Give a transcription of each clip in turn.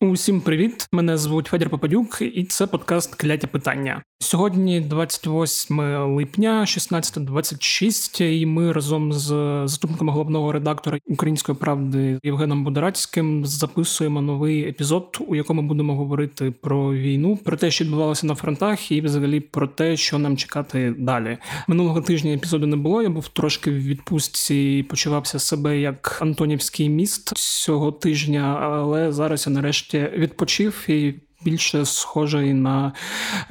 Усім привіт! Мене звуть Федір Попадюк, і це подкаст Кляття питання. Сьогодні 28 липня, 16.26, і ми разом з заступником головного редактора Української правди Євгеном Бударацьким записуємо новий епізод, у якому будемо говорити про війну, про те, що відбувалося на фронтах, і взагалі про те, що нам чекати далі. Минулого тижня епізоду не було. Я був трошки в відпустці і почувався себе як Антонівський міст цього тижня, але зараз я нарешті відпочив і більше схожий на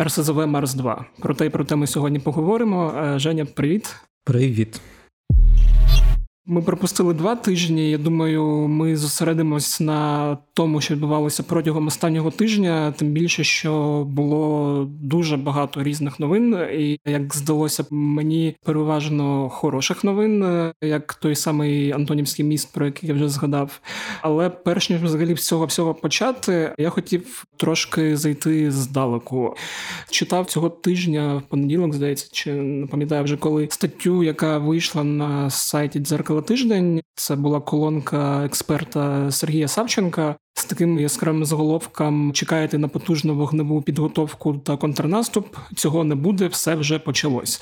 РСЗВ Марс 2. Про те, про те ми сьогодні поговоримо. Е, Женя, привіт. Привіт. Ми пропустили два тижні. Я думаю, ми зосередимось на тому, що відбувалося протягом останнього тижня. Тим більше, що було дуже багато різних новин, і як здалося мені переважно хороших новин, як той самий Антонівський міст, про який я вже згадав. Але перш ніж взагалі з цього всього почати, я хотів трошки зайти здалеку. Читав цього тижня в понеділок, здається, чи не пам'ятаю вже коли статтю, яка вийшла на сайті дзеркало тиждень. Це була колонка експерта Сергія Савченка з таким яскравим заголовком чекаєте на потужну вогневу підготовку та контрнаступ. Цього не буде, все вже почалось.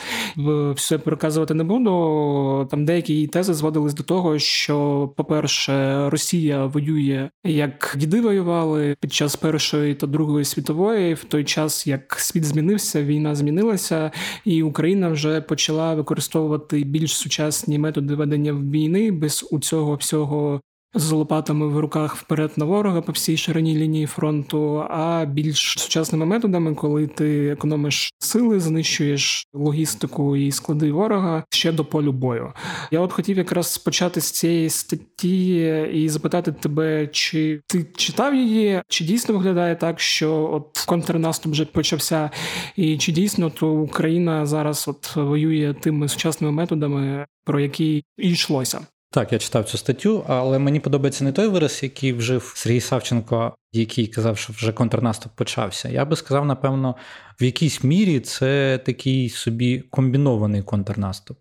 Все переказувати не буду. Там деякі тези зводились до того, що, по-перше, Росія воює як діди воювали під час першої та другої світової, в той час як світ змінився, війна змінилася, і Україна вже почала використовувати більш сучасні методи ведення війни без у цього всього з лопатами в руках вперед на ворога по всій ширині лінії фронту, а більш сучасними методами, коли ти економиш сили, знищуєш логістику і склади ворога ще до полю бою. Я от хотів якраз почати з цієї статті і запитати тебе, чи ти читав її, чи дійсно виглядає так, що от контрнаступ вже почався, і чи дійсно то Україна зараз от воює тими сучасними методами, про які і йшлося. Так, я читав цю статтю, але мені подобається не той вираз, який вжив Сергій Савченко, який казав, що вже контрнаступ почався. Я би сказав, напевно, в якійсь мірі це такий собі комбінований контрнаступ.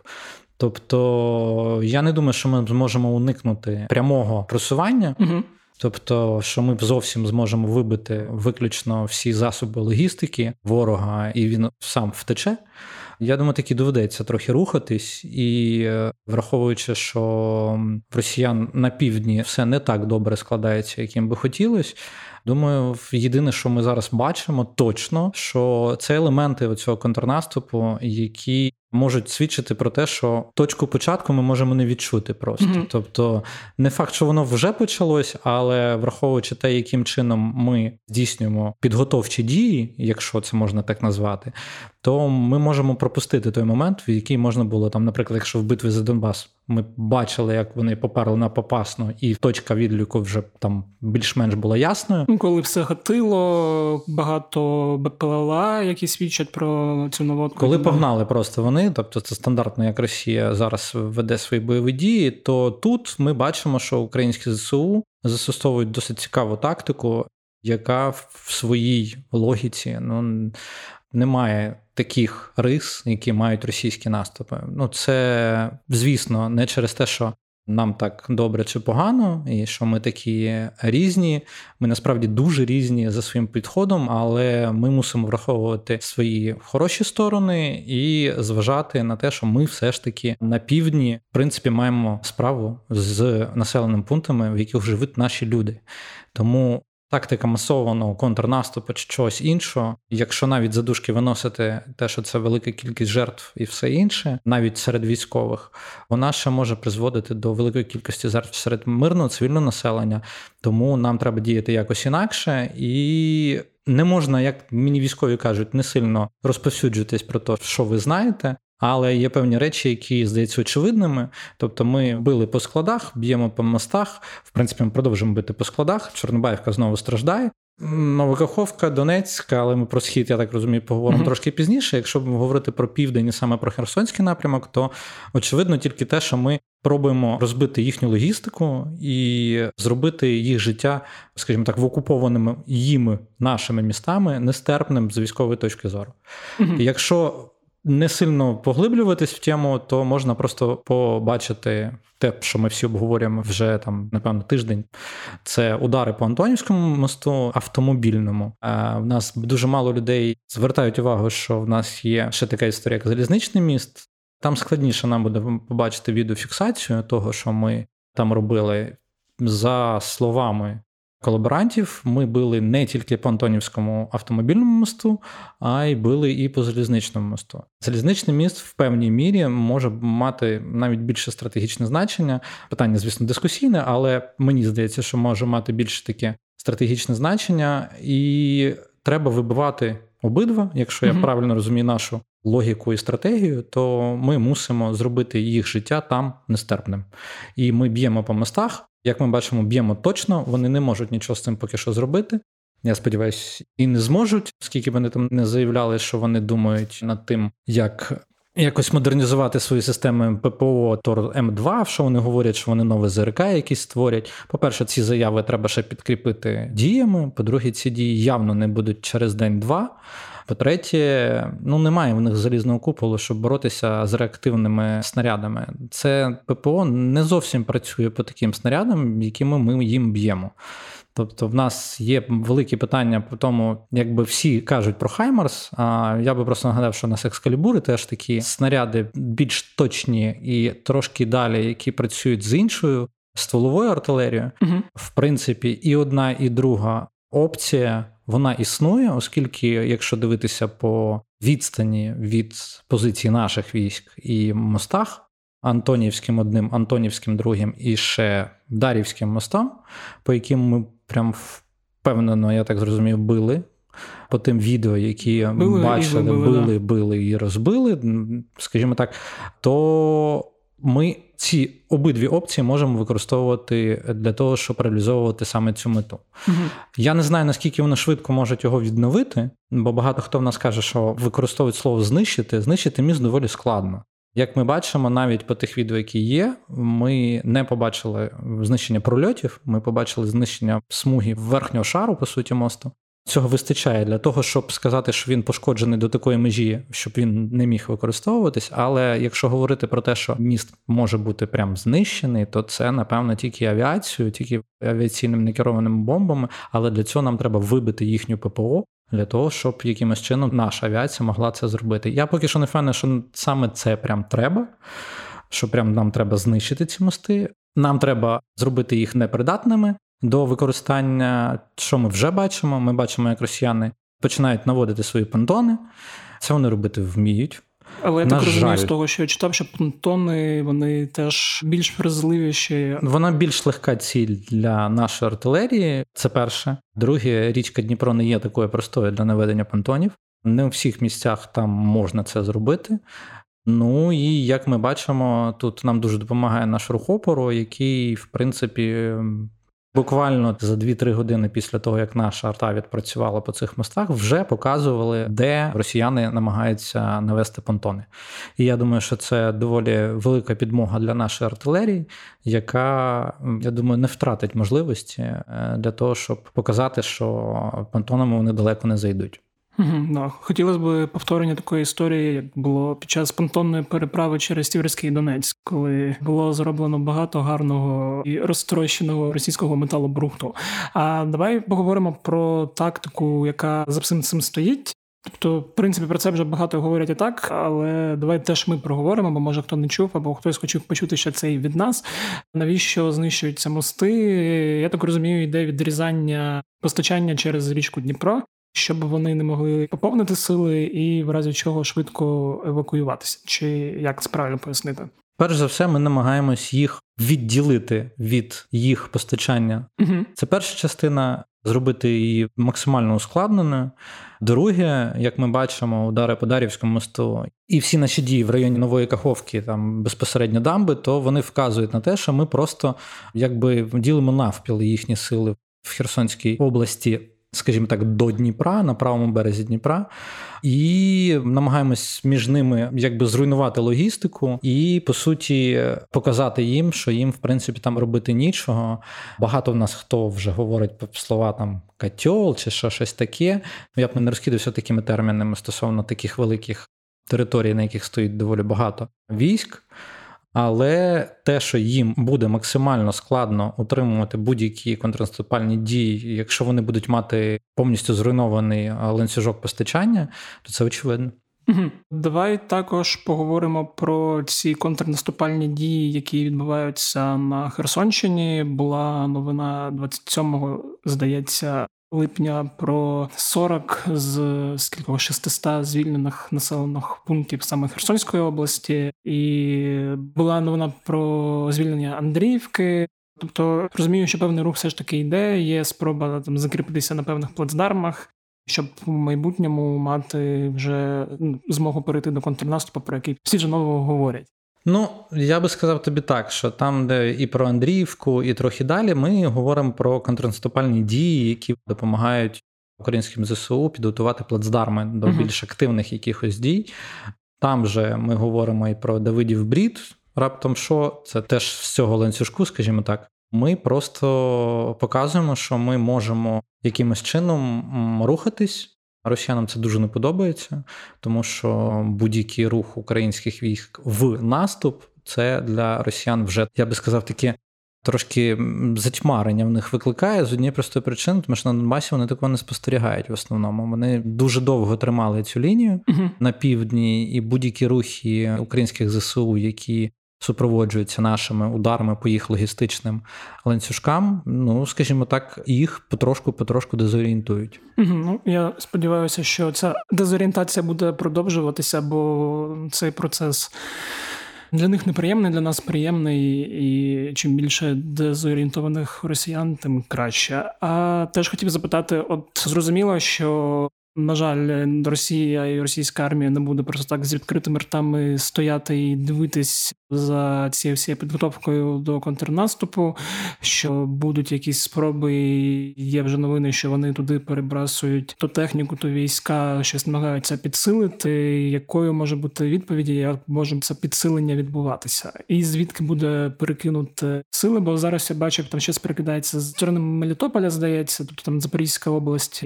Тобто, я не думаю, що ми зможемо уникнути прямого просування. Угу. Тобто, що ми зовсім зможемо вибити виключно всі засоби логістики ворога, і він сам втече. Я думаю, таки доведеться трохи рухатись, і е, враховуючи, що в росіян на півдні все не так добре складається, яким би хотілося. Думаю, єдине, що ми зараз бачимо, точно що це елементи цього контрнаступу, які можуть свідчити про те, що точку початку ми можемо не відчути просто. Mm-hmm. Тобто, не факт, що воно вже почалось, але враховуючи те, яким чином ми здійснюємо підготовчі дії, якщо це можна так назвати, то ми можемо пропустити той момент, в який можна було там, наприклад, якщо в битві за Донбас ми бачили, як вони поперли на Попасну, і точка відліку вже там більш-менш була ясною. Ну, коли все гатило, багато БПЛА, які свідчать про цю наводку. Коли погнали просто вони, тобто це стандартно, як Росія зараз веде свої бойові дії, то тут ми бачимо, що українські ЗСУ застосовують досить цікаву тактику, яка в своїй логіці ну має таких рис, які мають російські наступи. Ну, це, звісно, не через те, що нам так добре чи погано, і що ми такі різні. Ми насправді дуже різні за своїм підходом, але ми мусимо враховувати свої хороші сторони і зважати на те, що ми все ж таки на півдні, в принципі, маємо справу з населеними пунктами, в яких живуть наші люди. Тому тактика масованого контрнаступу чи чогось іншого, якщо навіть задушки виносити те, що це велика кількість жертв і все інше, навіть серед військових, вона ще може призводити до великої кількості жертв серед мирного цивільного населення. Тому нам треба діяти якось інакше і. Не можна, як мені військові кажуть, не сильно розповсюджуватись про те, що ви знаєте, але є певні речі, які здаються очевидними. Тобто, ми били по складах, б'ємо по мостах. В принципі, ми продовжуємо бити по складах. Чорнобаївка знову страждає. Новокаховка, Донецька, але ми про схід, я так розумію, поговоримо mm-hmm. трошки пізніше. Якщо говорити про південь і саме про Херсонський напрямок, то очевидно тільки те, що ми пробуємо розбити їхню логістику і зробити їх життя, скажімо так, в окупованими їми нашими містами нестерпним з військової точки зору. Mm-hmm. І Якщо не сильно поглиблюватись в тему, то можна просто побачити те, що ми всі обговорюємо вже там, напевно, тиждень. Це удари по Антонівському мосту автомобільному. А в нас дуже мало людей звертають увагу, що в нас є ще така історія, як залізничний міст. Там складніше нам буде побачити відеофіксацію того, що ми там робили. За словами колаборантів ми били не тільки по Антонівському автомобільному мосту, а й били і по залізничному мосту. Залізничний міст в певній мірі може мати навіть більше стратегічне значення. Питання, звісно, дискусійне, але мені здається, що може мати більше таке стратегічне значення, і треба вибивати обидва, якщо я правильно розумію нашу логіку і стратегію, то ми мусимо зробити їх життя там нестерпним. І ми б'ємо по мостах. Як ми бачимо, б'ємо точно, вони не можуть нічого з цим поки що зробити. Я сподіваюся, і не зможуть, оскільки вони там не заявляли, що вони думають над тим, як якось модернізувати свої системи ППО Тор М2, що вони говорять, що вони нове ЗРК якісь створять. По-перше, ці заяви треба ще підкріпити діями. По-друге, ці дії явно не будуть через день-два. По-третє, ну немає в них залізного куполу, щоб боротися з реактивними снарядами. Це ППО не зовсім працює по таким снарядам, якими ми їм б'ємо. Тобто, в нас є великі питання по тому, якби всі кажуть про Хаймарс. А я би просто нагадав, що у нас екскалібури теж такі снаряди більш точні і трошки далі, які працюють з іншою стволовою артилерією. Угу. В принципі, і одна, і друга опція вона існує, оскільки, якщо дивитися по відстані від позиції наших військ і мостах, Антонівським одним, Антонівським другим і ще Дарівським мостом, по яким ми прям впевнено, я так зрозумів, били. По тим відео, які били бачили, і били, били, били і розбили, скажімо так, то ми ці обидві опції можемо використовувати для того, щоб реалізовувати саме цю мету. Угу. Я не знаю, наскільки вони швидко можуть його відновити, бо багато хто в нас каже, що використовують слово знищити. Знищити міст доволі складно. Як ми бачимо, навіть по тих відео, які є, ми не побачили знищення прольотів, ми побачили знищення смуги верхнього шару, по суті, мосту. Цього вистачає для того, щоб сказати, що він пошкоджений до такої межі, щоб він не міг використовуватись. Але якщо говорити про те, що міст може бути прям знищений, то це напевно тільки авіацією, тільки авіаційними некерованими бомбами. Але для цього нам треба вибити їхню ППО. Для того, щоб якимось чином наша авіація могла це зробити. Я поки що не впевнений, що саме це прям треба, що прям нам треба знищити ці мости. Нам треба зробити їх непридатними до використання, що ми вже бачимо. Ми бачимо, як росіяни починають наводити свої понтони. Це вони робити вміють. Але я так розумію, з того, що я читав, що понтони вони теж більш вразливіші. Вона більш легка ціль для нашої артилерії. Це перше. Друге, річка Дніпро не є такою простою для наведення понтонів. Не у всіх місцях там можна це зробити. Ну і як ми бачимо, тут нам дуже допомагає наш рух опору, який, в принципі, Буквально за 2-3 години після того, як наша арта відпрацювала по цих мостах, вже показували, де росіяни намагаються навести понтони. І я думаю, що це доволі велика підмога для нашої артилерії, яка я думаю не втратить можливості е, для того, щоб показати, що понтонами вони далеко не зайдуть. Да. Хотілося б повторення такої історії, як було під час понтонної переправи через Тіверський Донець, коли було зроблено багато гарного і розтрощеного російського металобрухту. А давай поговоримо про тактику, яка за всім цим стоїть. Тобто, в принципі, про це вже багато говорять і так, але давай теж ми проговоримо, бо може хто не чув, або хтось хотів почути ще це і від нас. Навіщо знищуються мости? Я так розумію, йде відрізання постачання через річку Дніпро щоб вони не могли поповнити сили і в разі чого швидко евакуюватися, чи як це правильно пояснити? Перш за все, ми намагаємось їх відділити від їх постачання. Угу. Це перша частина. Зробити її максимально ускладненою. Друге, як ми бачимо, удари по Дарівському мосту і всі наші дії в районі Нової Каховки, там безпосередньо дамби, то вони вказують на те, що ми просто якби ділимо навпіл їхні сили в Херсонській області скажімо так, до Дніпра на правому березі Дніпра, і намагаємось між ними якби зруйнувати логістику і по суті показати їм, що їм в принципі там робити нічого. Багато в нас хто вже говорить слова там катьол чи що щось таке. Я б не розкидався такими термінами стосовно таких великих території, на яких стоїть доволі багато військ. Але те, що їм буде максимально складно утримувати будь-які контрнаступальні дії, якщо вони будуть мати повністю зруйнований ланцюжок постачання, то це очевидно. Давай також поговоримо про ці контрнаступальні дії, які відбуваються на Херсонщині. Була новина 27-го, здається, липня про 40 з скількох 600 звільнених населених пунктів саме Херсонської області, і була новина про звільнення Андріївки. Тобто розумію, що певний рух все ж таки йде. Є спроба там закріпитися на певних плацдармах щоб в майбутньому мати вже ну, змогу перейти до контрнаступу, про який всі ж нового говорять. Ну, я би сказав тобі так, що там, де і про Андріївку, і трохи далі, ми говоримо про контрнаступальні дії, які допомагають українським ЗСУ підготувати плацдарми до більш активних якихось дій. Там же ми говоримо і про Давидів Брід. Раптом що це теж з цього ланцюжку, скажімо так. Ми просто показуємо, що ми можемо якимось чином рухатись. Росіянам це дуже не подобається, тому що будь-який рух українських військ в наступ це для росіян вже, я би сказав, таке трошки затьмарення в них викликає з однієї простої причини, тому що на Донбасі вони такого не спостерігають в основному. Вони дуже довго тримали цю лінію uh на півдні, і будь-які рухи українських ЗСУ, які супроводжуються нашими ударами по їх логістичним ланцюжкам. Ну, скажімо так, їх потрошку-потрошку дезорієнтують. Ну я сподіваюся, що ця дезорієнтація буде продовжуватися, бо цей процес. Для них неприємний, для нас приємний, і чим більше дезорієнтованих росіян, тим краще. А теж хотів запитати: от зрозуміло, що на жаль, Росія і російська армія не буде просто так з відкритими ртами стояти і дивитись за цією всією підготовкою до контрнаступу. Що будуть якісь спроби, є вже новини, що вони туди перебрасують то техніку, то війська, щось намагаються підсилити. Якою може бути відповіді, як може це підсилення відбуватися, і звідки буде перекинути сили? Бо зараз я бачу, там щось перекидається з сторони Мелітополя, здається, тобто там Запорізька область,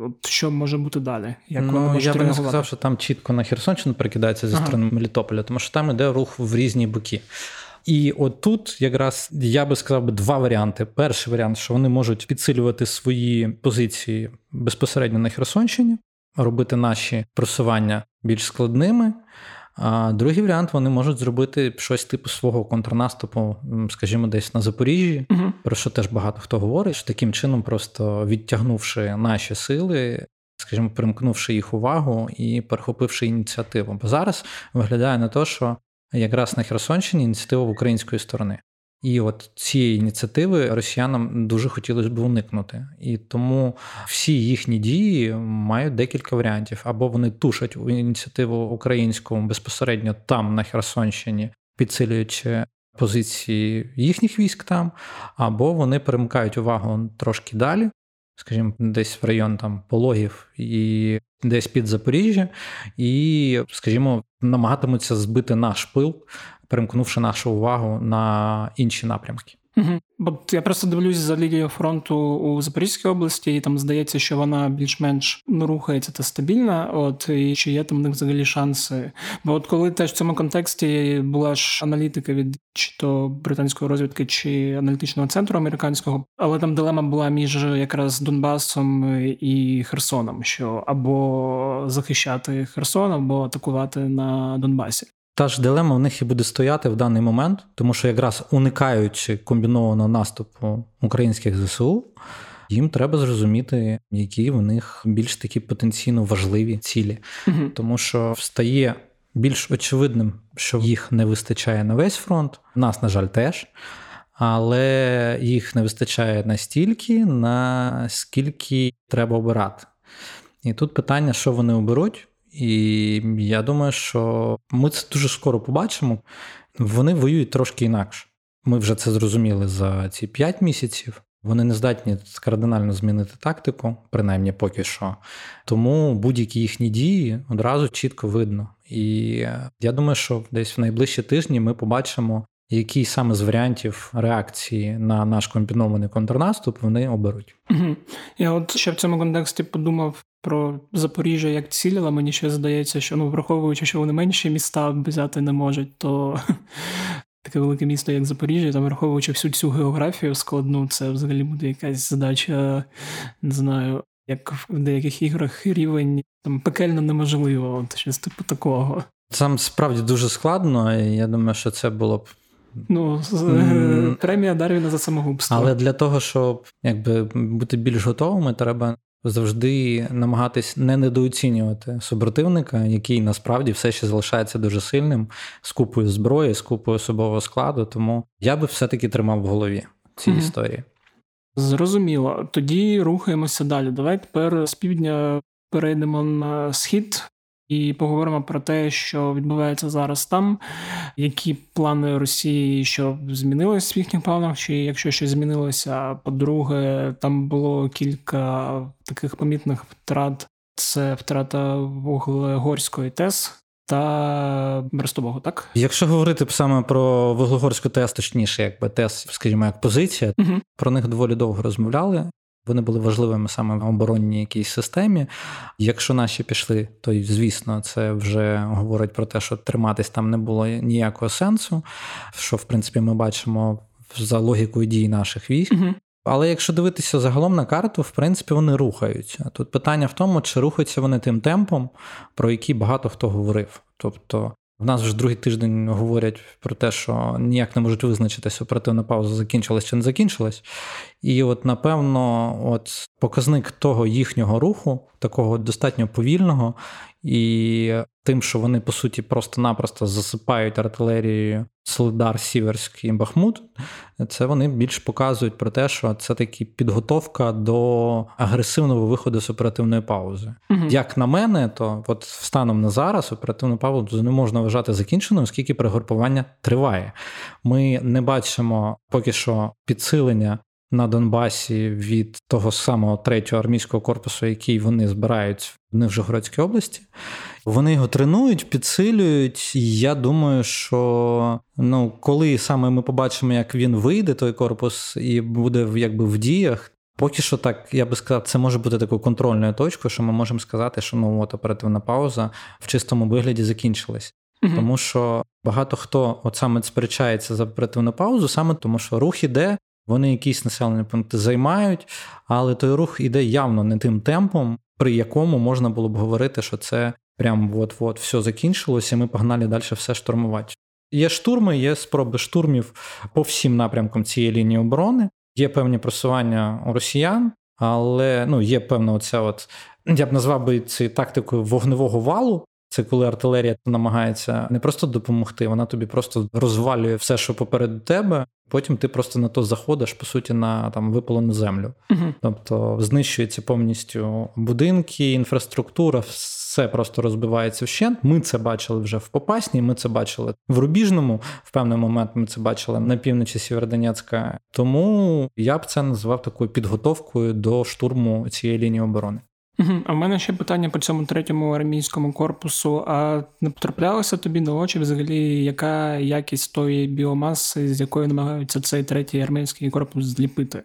от що може бути далі? Як ну, я би не сказав, що там чітко на Херсонщину перекидається зі ага. сторони Мелітополя, тому що там йде рух в різні боки. І от тут якраз я би сказав би два варіанти. Перший варіант, що вони можуть підсилювати свої позиції безпосередньо на Херсонщині, робити наші просування більш складними. А другий варіант вони можуть зробити щось типу свого контрнаступу, скажімо, десь на Запоріжжі, uh про що теж багато хто говорить, що таким чином, просто відтягнувши наші сили, скажімо, примкнувши їх увагу і перехопивши ініціативу. Бо зараз виглядає на те, що якраз на Херсонщині ініціатива в української сторони. І от цієї ініціативи росіянам дуже хотілося б уникнути. І тому всі їхні дії мають декілька варіантів. Або вони тушать ініціативу українську безпосередньо там, на Херсонщині, підсилюючи позиції їхніх військ там, або вони перемикають увагу трошки далі, скажімо, десь в район там пологів і десь під Запоріжжя, і, скажімо, намагатимуться збити наш пил, перемкнувши нашу увагу на інші напрямки. Бо я просто дивлюсь за лінією фронту у Запорізькій області, і там здається, що вона більш-менш рухається та стабільна. От і чи є там в них взагалі шанси? Бо от коли теж в цьому контексті була ж аналітика від чи то британської розвідки, чи аналітичного центру американського, але там дилема була між якраз Донбасом і Херсоном, що або захищати Херсон, або атакувати на Донбасі. Та ж дилема в них і буде стояти в даний момент, тому що якраз уникаючи комбінованого наступу українських ЗСУ, їм треба зрозуміти, які в них більш такі потенційно важливі цілі, угу. тому що встає більш очевидним, що їх не вистачає на весь фронт. Нас, на жаль, теж. Але їх не вистачає настільки, наскільки треба обирати. І тут питання, що вони оберуть. І я думаю, що ми це дуже скоро побачимо. Вони воюють трошки інакше. Ми вже це зрозуміли за ці 5 місяців. Вони не здатні кардинально змінити тактику, принаймні поки що. Тому будь-які їхні дії одразу чітко видно. І я думаю, що десь в найближчі тижні ми побачимо, який саме з варіантів реакції на наш комбінований контрнаступ вони оберуть. Я от ще в цьому контексті подумав про Запоріжжя як ціль, але мені ще здається, що ну, враховуючи, що вони менші міста взяти не можуть, то таке велике місто, як Запоріжжя, там враховуючи всю цю географію складну, це взагалі буде якась задача, не знаю, як в деяких іграх рівень там пекельно неможливо, от щось типу такого. Там справді дуже складно, і я думаю, що це було б. Ну, mm. премія Дарвіна за самогубство. Але для того, щоб якби бути більш готовими, треба завжди намагатись не недооцінювати супротивника, який насправді все ще залишається дуже сильним з купою зброї, з купою особового складу. Тому я би все-таки тримав в голові ці mm-hmm. історії. Зрозуміло. Тоді рухаємося далі. Давай тепер з півдня перейдемо на схід. І поговоримо про те, що відбувається зараз там, які плани Росії, що змінилось в їхніх планах, чи якщо щось змінилося. По-друге, там було кілька таких помітних втрат: це втрата Вуглегорської ТЕС. Та Берестового, так? Якщо говорити саме про Вуглегорську ТЕС, точніше, якби ТЕС, скажімо, як позиція, угу. про них доволі довго розмовляли. Вони були важливими саме в оборонній якійсь системі. Якщо наші пішли, то звісно, це вже говорить про те, що триматись там не було ніякого сенсу. Що в принципі ми бачимо за логікою дій наших військ. Угу. Але якщо дивитися загалом на карту, в принципі, вони рухаються. Тут питання в тому, чи рухаються вони тим темпом, про який багато хто говорив. Тобто в нас вже другий тиждень говорять про те, що ніяк не можуть визначитись, оперативна пауза закінчилась чи не закінчилась. І от, напевно, от показник того їхнього руху, такого достатньо повільного, і тим, що вони по суті просто-напросто засипають артилерією Солидар, Сіверськ і Бахмут, це вони більш показують про те, що це таки підготовка до агресивного виходу з оперативної паузи. Угу. Як на мене, то от станом на зараз оперативну паузу не можна вважати закінченою, оскільки перегрупування триває. Ми не бачимо поки що підсилення на Донбасі від того самого третього армійського корпусу, який вони збирають в Нижегородській області. Вони його тренують, підсилюють. І я думаю, що ну, коли саме ми побачимо, як він вийде, той корпус, і буде якби в діях. Поки що так, я би сказав, це може бути такою контрольною точкою, що ми можемо сказати, що ну от оперативна пауза в чистому вигляді закінчилась. uh Тому що багато хто от саме сперечається за оперативну паузу, саме тому, що рух іде, вони якісь населені пункти займають, але той рух іде явно не тим темпом, при якому можна було б говорити, що це прям от-от все закінчилося, і ми погнали далі все штурмувати. Є штурми, є спроби штурмів по всім напрямкам цієї лінії оборони, є певні просування у росіян, але ну, є певна оця, от я б назвав би це тактикою вогневого валу. Це коли артилерія намагається не просто допомогти, вона тобі просто розвалює все, що попереду тебе. Потім ти просто на то заходиш, по суті, на там випалену землю. uh Тобто знищується повністю будинки, інфраструктура, все просто розбивається вщент. Ми це бачили вже в Попасні, ми це бачили в Рубіжному. В певний момент ми це бачили на півночі Сєвєродонецька. Тому я б це назвав такою підготовкою до штурму цієї лінії оборони. А в мене ще питання по цьому третьому армійському корпусу. А не потраплялося тобі на очі взагалі, яка якість тої біомаси, з якої намагаються цей третій армійський корпус зліпити?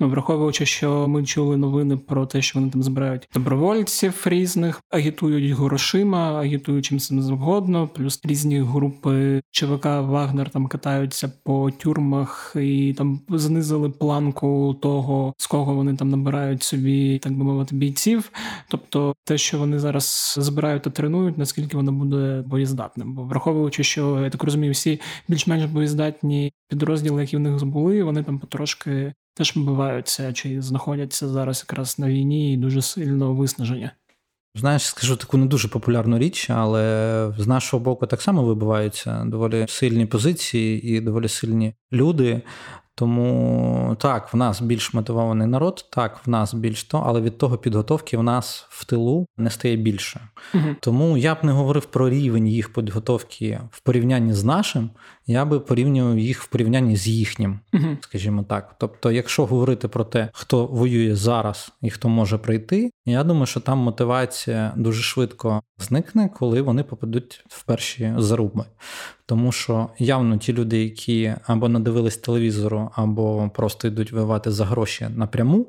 Ну, враховуючи, що ми чули новини про те, що вони там збирають добровольців різних, агітують грошима, агітують чим завгодно, плюс різні групи ЧВК Вагнер там катаються по тюрмах і там знизили планку того, з кого вони там набирають собі, так би мовити, бійців. Тобто, те, що вони зараз збирають та тренують, наскільки воно буде боєздатним. Бо враховуючи, що я так розумію, всі більш-менш боєздатні підрозділи, які в них були, вони там потрошки теж вбиваються чи знаходяться зараз якраз на війні і дуже сильно виснажені. Знаєш, скажу таку не дуже популярну річ, але з нашого боку так само вибиваються доволі сильні позиції і доволі сильні люди. Тому так, в нас більш мотивований народ, так, в нас більш то, але від того підготовки в нас в тилу не стає більше. Угу. Тому я б не говорив про рівень їх підготовки в порівнянні з нашим. Я би порівнював їх в порівнянні з їхнім, uh скажімо так. Тобто, якщо говорити про те, хто воює зараз і хто може прийти, я думаю, що там мотивація дуже швидко зникне, коли вони попадуть в перші заруби. Тому що явно ті люди, які або надивились телевізору, або просто йдуть воювати за гроші напряму,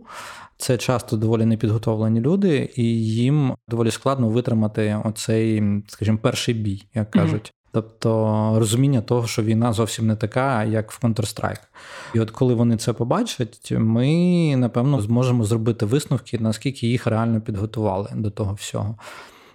це часто доволі непідготовлені люди, і їм доволі складно витримати оцей, скажімо, перший бій, як кажуть. Тобто розуміння того, що війна зовсім не така, як в Counter-Strike. І от коли вони це побачать, ми напевно зможемо зробити висновки, наскільки їх реально підготували до того всього.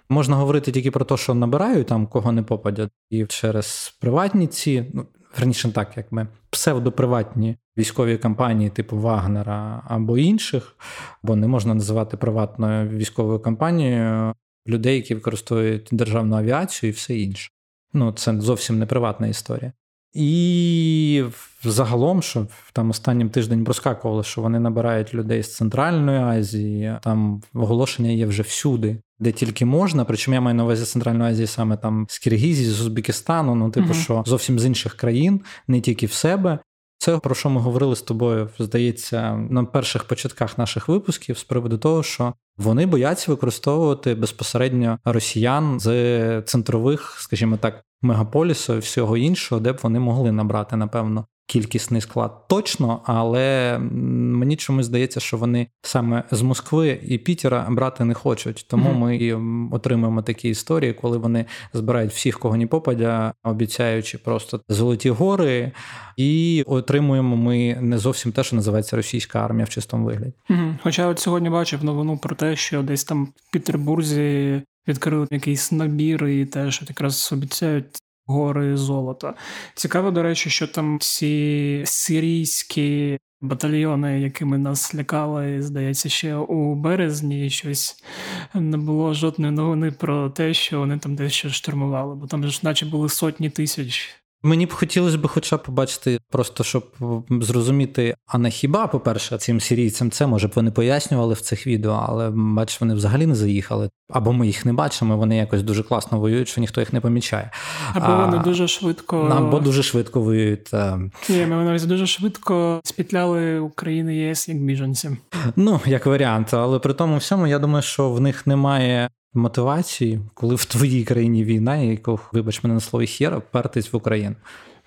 Можна говорити тільки про те, що набирають там кого не попадять, і через приватні ці, ну верніше так, як ми псевдоприватні військові компанії, типу Вагнера або інших, бо не можна називати приватною військовою компанією людей, які використовують державну авіацію і все інше. Ну, це зовсім не приватна історія. І загалом, що там останнім тиждень проскакувало, що вони набирають людей з Центральної Азії, там оголошення є вже всюди, де тільки можна. Причому я маю на увазі Центральної Азії саме там з Киргізії, з Узбекистану, ну типу, угу. що зовсім з інших країн, не тільки в себе. Це про що ми говорили з тобою, здається, на перших початках наших випусків з приводу того, що вони бояться використовувати безпосередньо росіян з центрових, скажімо так, мегаполісу і всього іншого, де б вони могли набрати, напевно, кількісний склад точно, але мені чомусь здається, що вони саме з Москви і Пітера брати не хочуть. Тому mm-hmm. ми і отримуємо такі історії, коли вони збирають всіх, кого ні попадя, обіцяючи просто золоті гори, і отримуємо ми не зовсім те, що називається російська армія в чистому вигляді. Mm-hmm. Хоча от сьогодні бачив новину про те, що десь там в Петербурзі. Відкрили якийсь набір і теж якраз обіцяють гори золота. Цікаво, до речі, що там ці сирійські батальйони, якими нас лякали, здається, ще у березні щось не було жодної новини про те, що вони там дещо штурмували, бо там ж наче були сотні тисяч Мені б хотілося б хоча б побачити, просто щоб зрозуміти, а не хіба, по-перше, цим сірійцям це може б вони пояснювали в цих відео, але бач, вони взагалі не заїхали. Або ми їх не бачимо, вони якось дуже класно воюють, що ніхто їх не помічає. Або а, вони дуже швидко або дуже швидко воюють. Ні, ми навіть дуже швидко спітляли України ЄС як біженці. Ну як варіант, але при тому всьому я думаю, що в них немає мотивації, коли в твоїй країні війна, і вибач мене на слові хіра, пертись в Україну.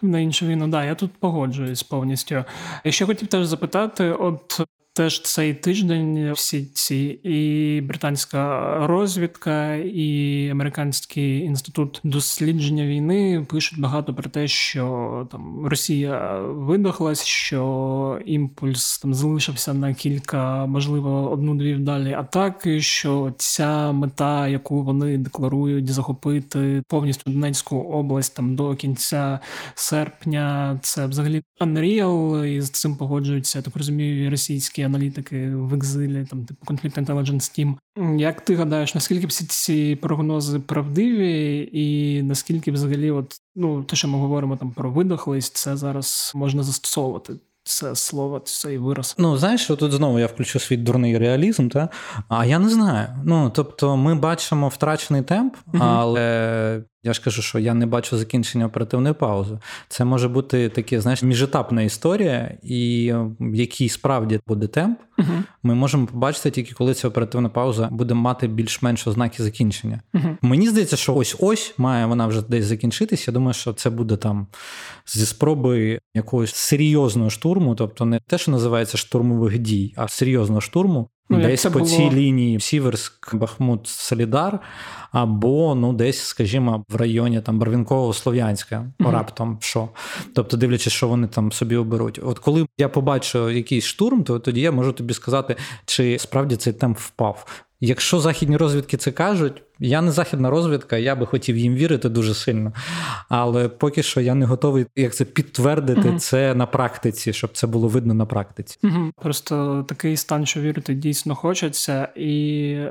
На іншу війну, да, я тут погоджуюсь повністю. Ще хотів теж запитати: от теж цей тиждень всі ці і британська розвідка, і американський інститут дослідження війни пишуть багато про те, що там Росія видохлась, що імпульс там залишився на кілька, можливо, одну-дві вдалі атаки. Що ця мета, яку вони декларують, захопити повністю Донецьку область там до кінця серпня, це взагалі Unreal, і з цим погоджуються, я так розумію, російські аналітики в екзилі, там типу Conflict Intelligence Team. Як ти гадаєш, наскільки всі ці прогнози правдиві, і наскільки взагалі, от ну те, що ми говоримо там про видохлість, це зараз можна застосовувати? Це слово, цей вираз. Ну, знаєш, тут знову я включу свій дурний реалізм, та? а я не знаю. Ну, тобто, ми бачимо втрачений темп, uh але я ж кажу, що я не бачу закінчення оперативної паузи. Це може бути таке, знаєш, міжетапна історія, і в якій справді буде темп, uh ми можемо побачити тільки коли ця оперативна пауза буде мати більш-менш ознаки закінчення. uh Мені здається, що ось ось має вона вже десь закінчитись. Я думаю, що це буде там зі спроби якогось серйозного штурму, тобто не те, що називається штурмових дій, а серйозного штурму. Ну, Десь по було... цій лінії Сіверськ, Бахмут, Солідар, або ну десь, скажімо, в районі там Барвінкового Слов'янська, mm-hmm. раптом що. Тобто, дивлячись, що вони там собі оберуть. От коли я побачу якийсь штурм, то тоді я можу тобі сказати, чи справді цей темп впав. Якщо західні розвідки це кажуть, я не західна розвідка, я би хотів їм вірити дуже сильно. Але поки що я не готовий як це підтвердити угу. це на практиці, щоб це було видно на практиці. Угу. Просто такий стан, що вірити дійсно хочеться. І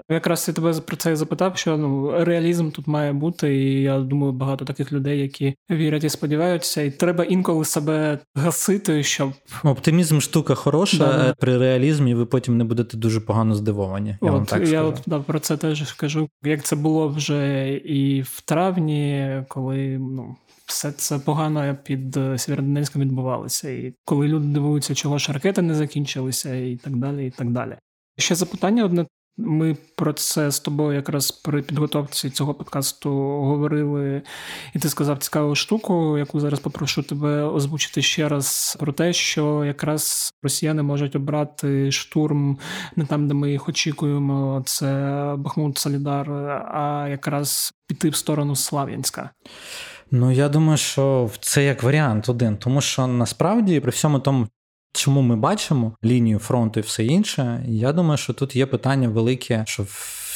якраз я тебе про це запитав, що ну реалізм тут має бути. І я думаю, багато таких людей, які вірять і сподіваються, і треба інколи себе гасити, щоб оптимізм штука хороша. Да. При реалізмі ви потім не будете дуже погано здивовані. Я от, вам так я от да, про це теж скажу. Як це було вже і в травні, коли ну. Все це погано під Сєвєродонецьком відбувалося. І коли люди дивуються, чого ж ракети не закінчилися, і так далі. і так далі. Ще запитання одне ми про це з тобою якраз при підготовці цього подкасту говорили, і ти сказав цікаву штуку, яку зараз попрошу тебе озвучити ще раз про те, що якраз росіяни можуть обрати штурм не там, де ми їх очікуємо, це Бахмут Солідар, а якраз піти в сторону Слав'янська. Ну, я думаю, що це як варіант один, тому що насправді при всьому тому, Чому ми бачимо лінію фронту і все інше? Я думаю, що тут є питання велике, що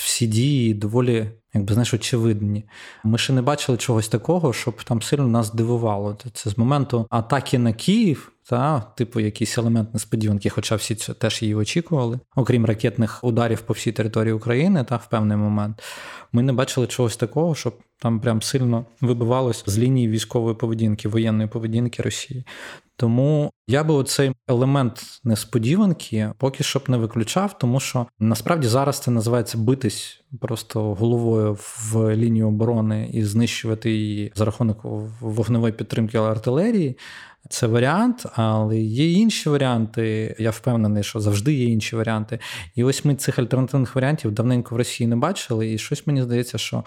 всі дії доволі, якби знаєш, очевидні. Ми ще не бачили чогось такого, щоб там сильно нас дивувало. Це з моменту атаки на Київ, та типу якийсь елемент несподіванки, хоча всі це теж її очікували, окрім ракетних ударів по всій території України, та в певний момент. Ми не бачили чогось такого, щоб там прям сильно вибивалось з лінії військової поведінки, воєнної поведінки Росії. Тому я би оцей елемент несподіванки поки що б не виключав, тому що насправді зараз це називається битись просто головою в лінію оборони і знищувати її за рахунок вогневої підтримки артилерії. Це варіант, але є інші варіанти. Я впевнений, що завжди є інші варіанти. І ось ми цих альтернативних варіантів давненько в Росії не бачили, і щось мені здається, що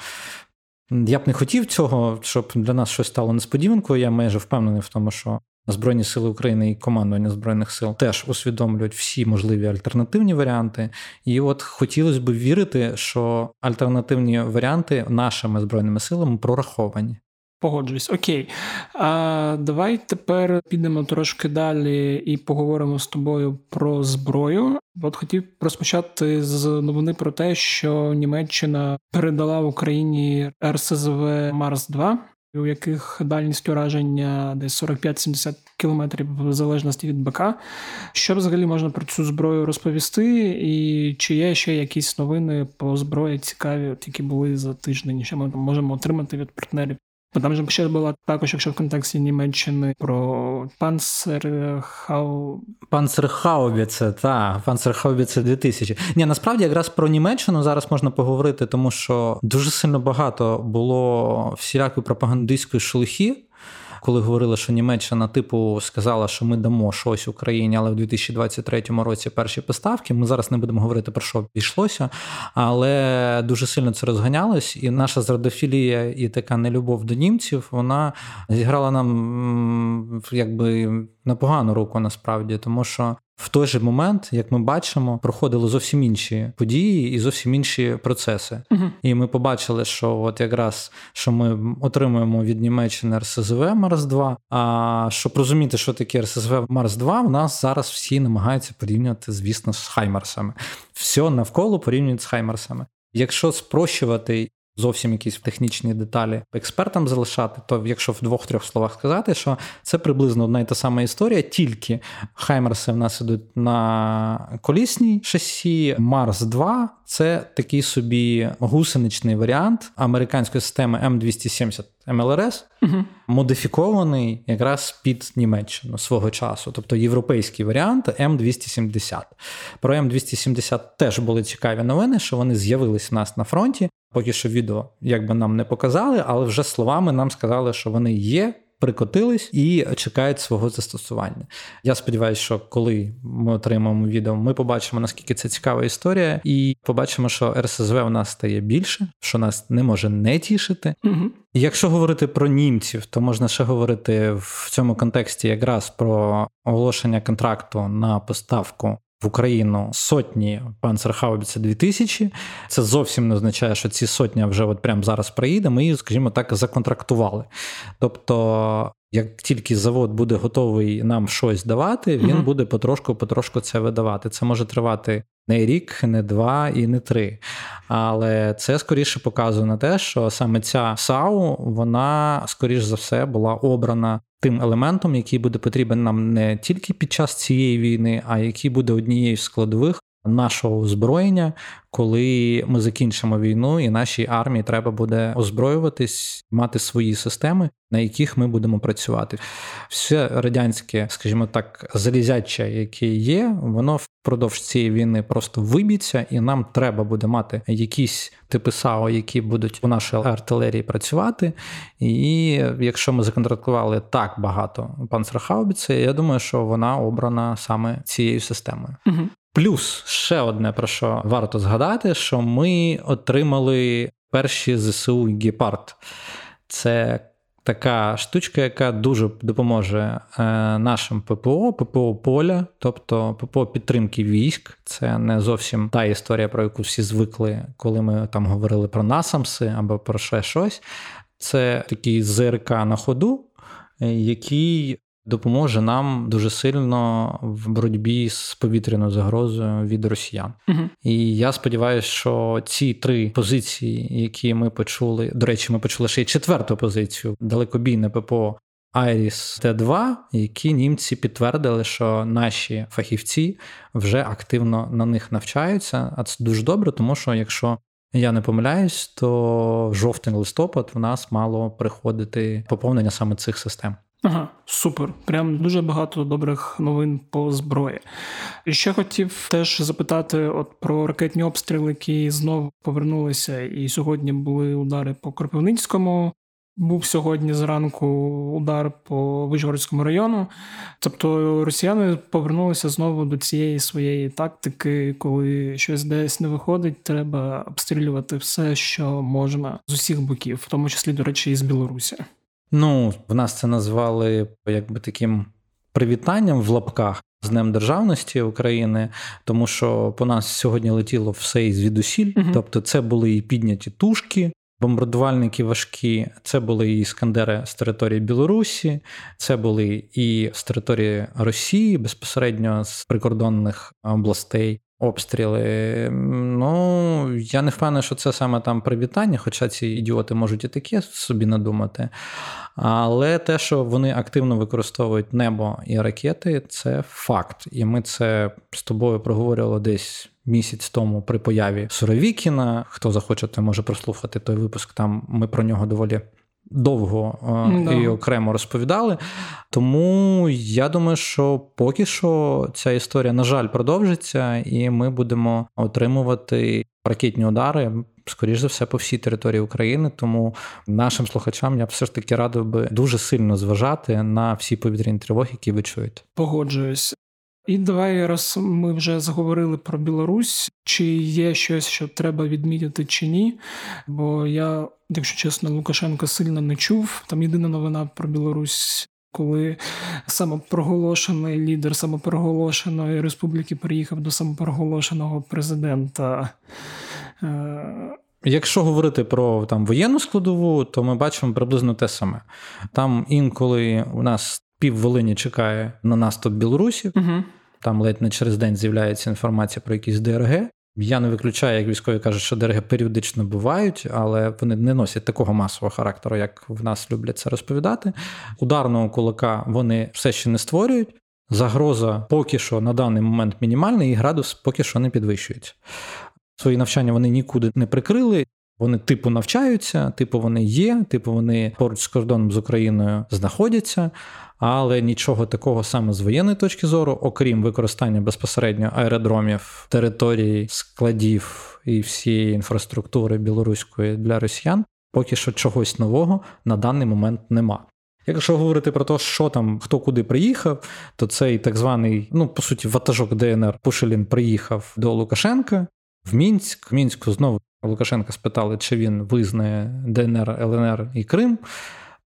я б не хотів цього, щоб для нас щось стало несподіванкою. Я майже впевнений в тому, що Збройні сили України і командування збройних сил теж усвідомлюють всі можливі альтернативні варіанти. І от хотілося б вірити, що альтернативні варіанти нашими збройними силами прораховані. Погоджуюсь, окей. А Давай тепер підемо трошки далі і поговоримо з тобою про зброю. От хотів розпочати з новини про те, що Німеччина передала Україні РСЗВ Марс 2 у яких дальність ураження десь 45-70 кілометрів в залежності від БК. Що взагалі можна про цю зброю розповісти? І чи є ще якісь новини по зброї цікаві, які були за тиждень, що ми можемо отримати від партнерів? Бо там же ще була також, якщо в контексті Німеччини про Панцерхау... Панцерхаубіце, так, Панцерхаубіце 2000. Ні, насправді якраз про Німеччину зараз можна поговорити, тому що дуже сильно багато було всілякої пропагандистської шелухи коли говорили, що Німеччина типу сказала, що ми дамо щось Україні, але в 2023 році перші поставки. Ми зараз не будемо говорити про що йшлося, але дуже сильно це розганялось, і наша зрадофілія і така нелюбов до німців вона зіграла нам якби на погану руку насправді, тому що в той же момент, як ми бачимо, проходили зовсім інші події і зовсім інші процеси. uh І ми побачили, що от якраз що ми отримуємо від Німеччини РСЗВ Марс 2 А щоб розуміти, що таке РСЗВ Марс 2 в нас зараз всі намагаються порівнювати, звісно, з Хаймарсами. Все навколо порівнюють з Хаймарсами. Якщо спрощувати зовсім якісь технічні деталі експертам залишати, то якщо в двох-трьох словах сказати, що це приблизно одна і та сама історія, тільки Хаймерси в нас ідуть на колісній шасі, Марс 2 це такий собі гусеничний варіант американської системи М270 МЛРС, угу. модифікований якраз під Німеччину свого часу, тобто європейський варіант М270. Про М270 теж були цікаві новини, що вони з'явились в нас на фронті. Поки що відео якби нам не показали, але вже словами нам сказали, що вони є. Прикотились і чекають свого застосування. Я сподіваюся, що коли ми отримаємо відео, ми побачимо наскільки це цікава історія, і побачимо, що РСЗВ у нас стає більше, що нас не може не тішити. Угу. Якщо говорити про німців, то можна ще говорити в цьому контексті якраз про оголошення контракту на поставку в Україну сотні панцерхаубіця 2000. Це зовсім не означає, що ці сотні вже от прямо зараз приїде. Ми її, скажімо так, законтрактували. Тобто. Як тільки завод буде готовий нам щось давати, він uh-huh. буде потрошку-потрошку це видавати. Це може тривати не рік, не два і не три. Але це скоріше показує на те, що саме ця САУ, вона скоріш за все була обрана тим елементом, який буде потрібен нам не тільки під час цієї війни, а який буде однією з складових нашого озброєння, коли ми закінчимо війну, і нашій армії треба буде озброюватись, мати свої системи, на яких ми будемо працювати. Все радянське, скажімо так, залізяче, яке є, воно впродовж цієї війни просто виб'ється, і нам треба буде мати якісь типи САО, які будуть у нашій артилерії працювати. І якщо ми законтрактували так багато панцерхаубіці, я думаю, що вона обрана саме цією системою. Угу. Плюс ще одне про що варто згадати, що ми отримали перші ЗСУ Гепард. Це така штучка, яка дуже допоможе е, нашим ППО, ППО поля, тобто ППО підтримки військ. Це не зовсім та історія, про яку всі звикли, коли ми там говорили про насамси або про ще щось. Це такий ЗРК на ходу, е, який допоможе нам дуже сильно в боротьбі з повітряною загрозою від росіян. Угу. І я сподіваюся, що ці три позиції, які ми почули, до речі, ми почули ще й четверту позицію далекобійне ППО. Айріс Т2, які німці підтвердили, що наші фахівці вже активно на них навчаються. А це дуже добре, тому що якщо я не помиляюсь, то жовтень-листопад в нас мало приходити поповнення саме цих систем. Ага, супер. Прям дуже багато добрих новин по зброї. І ще хотів теж запитати от про ракетні обстріли, які знову повернулися, і сьогодні були удари по Кропивницькому. Був сьогодні зранку удар по Вишгородському району. Тобто росіяни повернулися знову до цієї своєї тактики, коли щось десь не виходить, треба обстрілювати все, що можна з усіх боків, в тому числі, до речі, і з Білорусі. Ну, в нас це назвали якби таким привітанням в лапках з Днем Державності України, тому що по нас сьогодні летіло все із звідусіль. Угу. Тобто, це були і підняті тушки. Бомбардувальники важкі, це були і іскандери з території Білорусі, це були і з території Росії, безпосередньо з прикордонних областей обстріли. Ну, я не впевнений, що це саме там привітання, хоча ці ідіоти можуть і таке собі надумати. Але те, що вони активно використовують небо і ракети, це факт. І ми це з тобою проговорювали десь. Місяць тому при появі Суровікіна. Хто захоче, той може прослухати той випуск. Там ми про нього доволі довго да. і окремо розповідали. Тому я думаю, що поки що ця історія, на жаль, продовжиться, і ми будемо отримувати ракетні удари. Скоріше за все, по всій території України, тому нашим слухачам я б все ж таки радив би дуже сильно зважати на всі повітряні тривоги, які ви чуєте. Погоджуюсь. І давай раз ми вже заговорили про Білорусь, чи є щось, що треба відмітити, чи ні. Бо я, якщо чесно, Лукашенка сильно не чув. Там єдина новина про Білорусь. Коли самопроголошений лідер самопроголошеної республіки приїхав до самопроголошеного президента. Е, Якщо говорити про там воєнну складову, то ми бачимо приблизно те саме. Там інколи у нас пів Волині чекає на наступ білорусів. Угу. Там ледь не через день з'являється інформація про якісь ДРГ. Я не виключаю, як військові кажуть, що дереги періодично бувають, але вони не носять такого масового характеру, як в нас люблять це розповідати. Ударного кулака вони все ще не створюють. Загроза поки що на даний момент мінімальна, і градус поки що не підвищується. Свої навчання вони нікуди не прикрили. Вони типу навчаються, типу вони є, типу вони поруч з кордоном з Україною знаходяться, але нічого такого саме з воєнної точки зору, окрім використання безпосередньо аеродромів, територій, складів і всієї інфраструктури білоруської для росіян, поки що чогось нового на даний момент нема. Якщо говорити про те, що там хто куди приїхав, то цей так званий, ну по суті, ватажок ДНР Пушелін приїхав до Лукашенка в Мінськ. Мінську знову Лукашенка спитали, чи він визнає ДНР, ЛНР і Крим.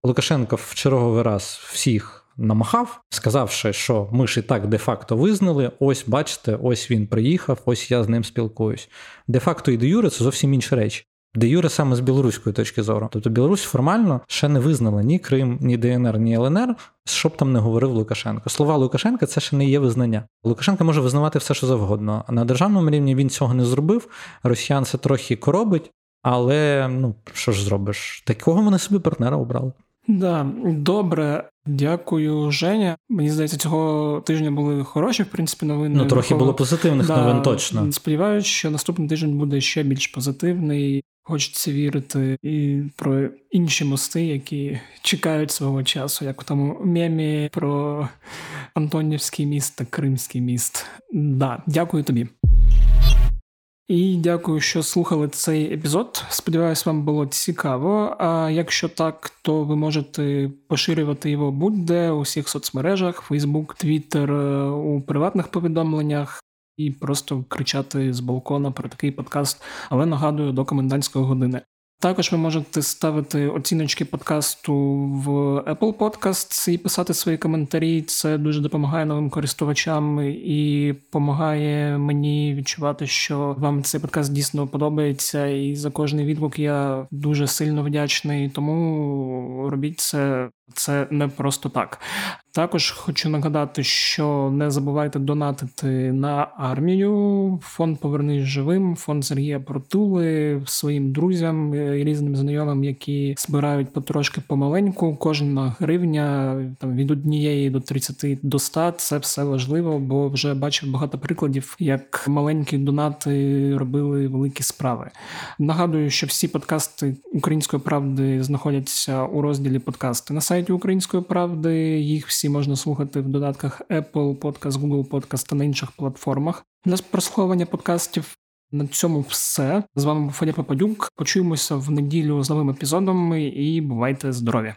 Лукашенко в черговий раз всіх намахав, сказавши, що ми ж і так де-факто визнали. Ось, бачите, ось він приїхав, ось я з ним спілкуюсь. Де-факто і де Юре це зовсім інші речі. Де Юре саме з білоруської точки зору. Тобто Білорусь формально ще не визнала ні Крим, ні ДНР, ні ЛНР, що б там не говорив Лукашенко. Слова Лукашенка це ще не є визнання. Лукашенко може визнавати все, що завгодно. А на державному рівні він цього не зробив. Росіян це трохи коробить, але ну що ж зробиш? Такого вони собі партнера обрали. Да, добре, дякую, Женя. Мені здається, цього тижня були хороші, в принципі, новини. Ну, трохи було позитивних да, новин точно. Сподіваюся, що наступний тиждень буде ще більш позитивний. Хочеться вірити і про інші мости, які чекають свого часу, як у тому мемі про Антонівський міст та Кримський міст. Да, Дякую тобі. І дякую, що слухали цей епізод. Сподіваюсь, вам було цікаво. А якщо так, то ви можете поширювати його будь-де у всіх соцмережах: Facebook, Twitter, у приватних повідомленнях і просто кричати з балкона про такий подкаст. Але нагадую до комендантської години. Також ви можете ставити оціночки подкасту в Apple Podcasts і писати свої коментарі. Це дуже допомагає новим користувачам і допомагає мені відчувати, що вам цей подкаст дійсно подобається. І за кожний відгук я дуже сильно вдячний. Тому робіть це це не просто так. Також хочу нагадати, що не забувайте донатити на армію. Фонд Повернись живим, фонд Сергія Протули своїм друзям і різним знайомим, які збирають потрошки помаленьку. Кожна гривня там від однієї до 30 до 100 – Це все важливо, бо вже бачив багато прикладів, як маленькі донати робили великі справи. Нагадую, що всі подкасти української правди знаходяться у розділі подкасти на сайті сайті Української правди. Їх всі можна слухати в додатках Apple Podcast, Google Podcast та на інших платформах для прослуховування подкастів. На цьому все з вами був Федя Попадюк. Почуємося в неділю з новим епізодом і бувайте здорові!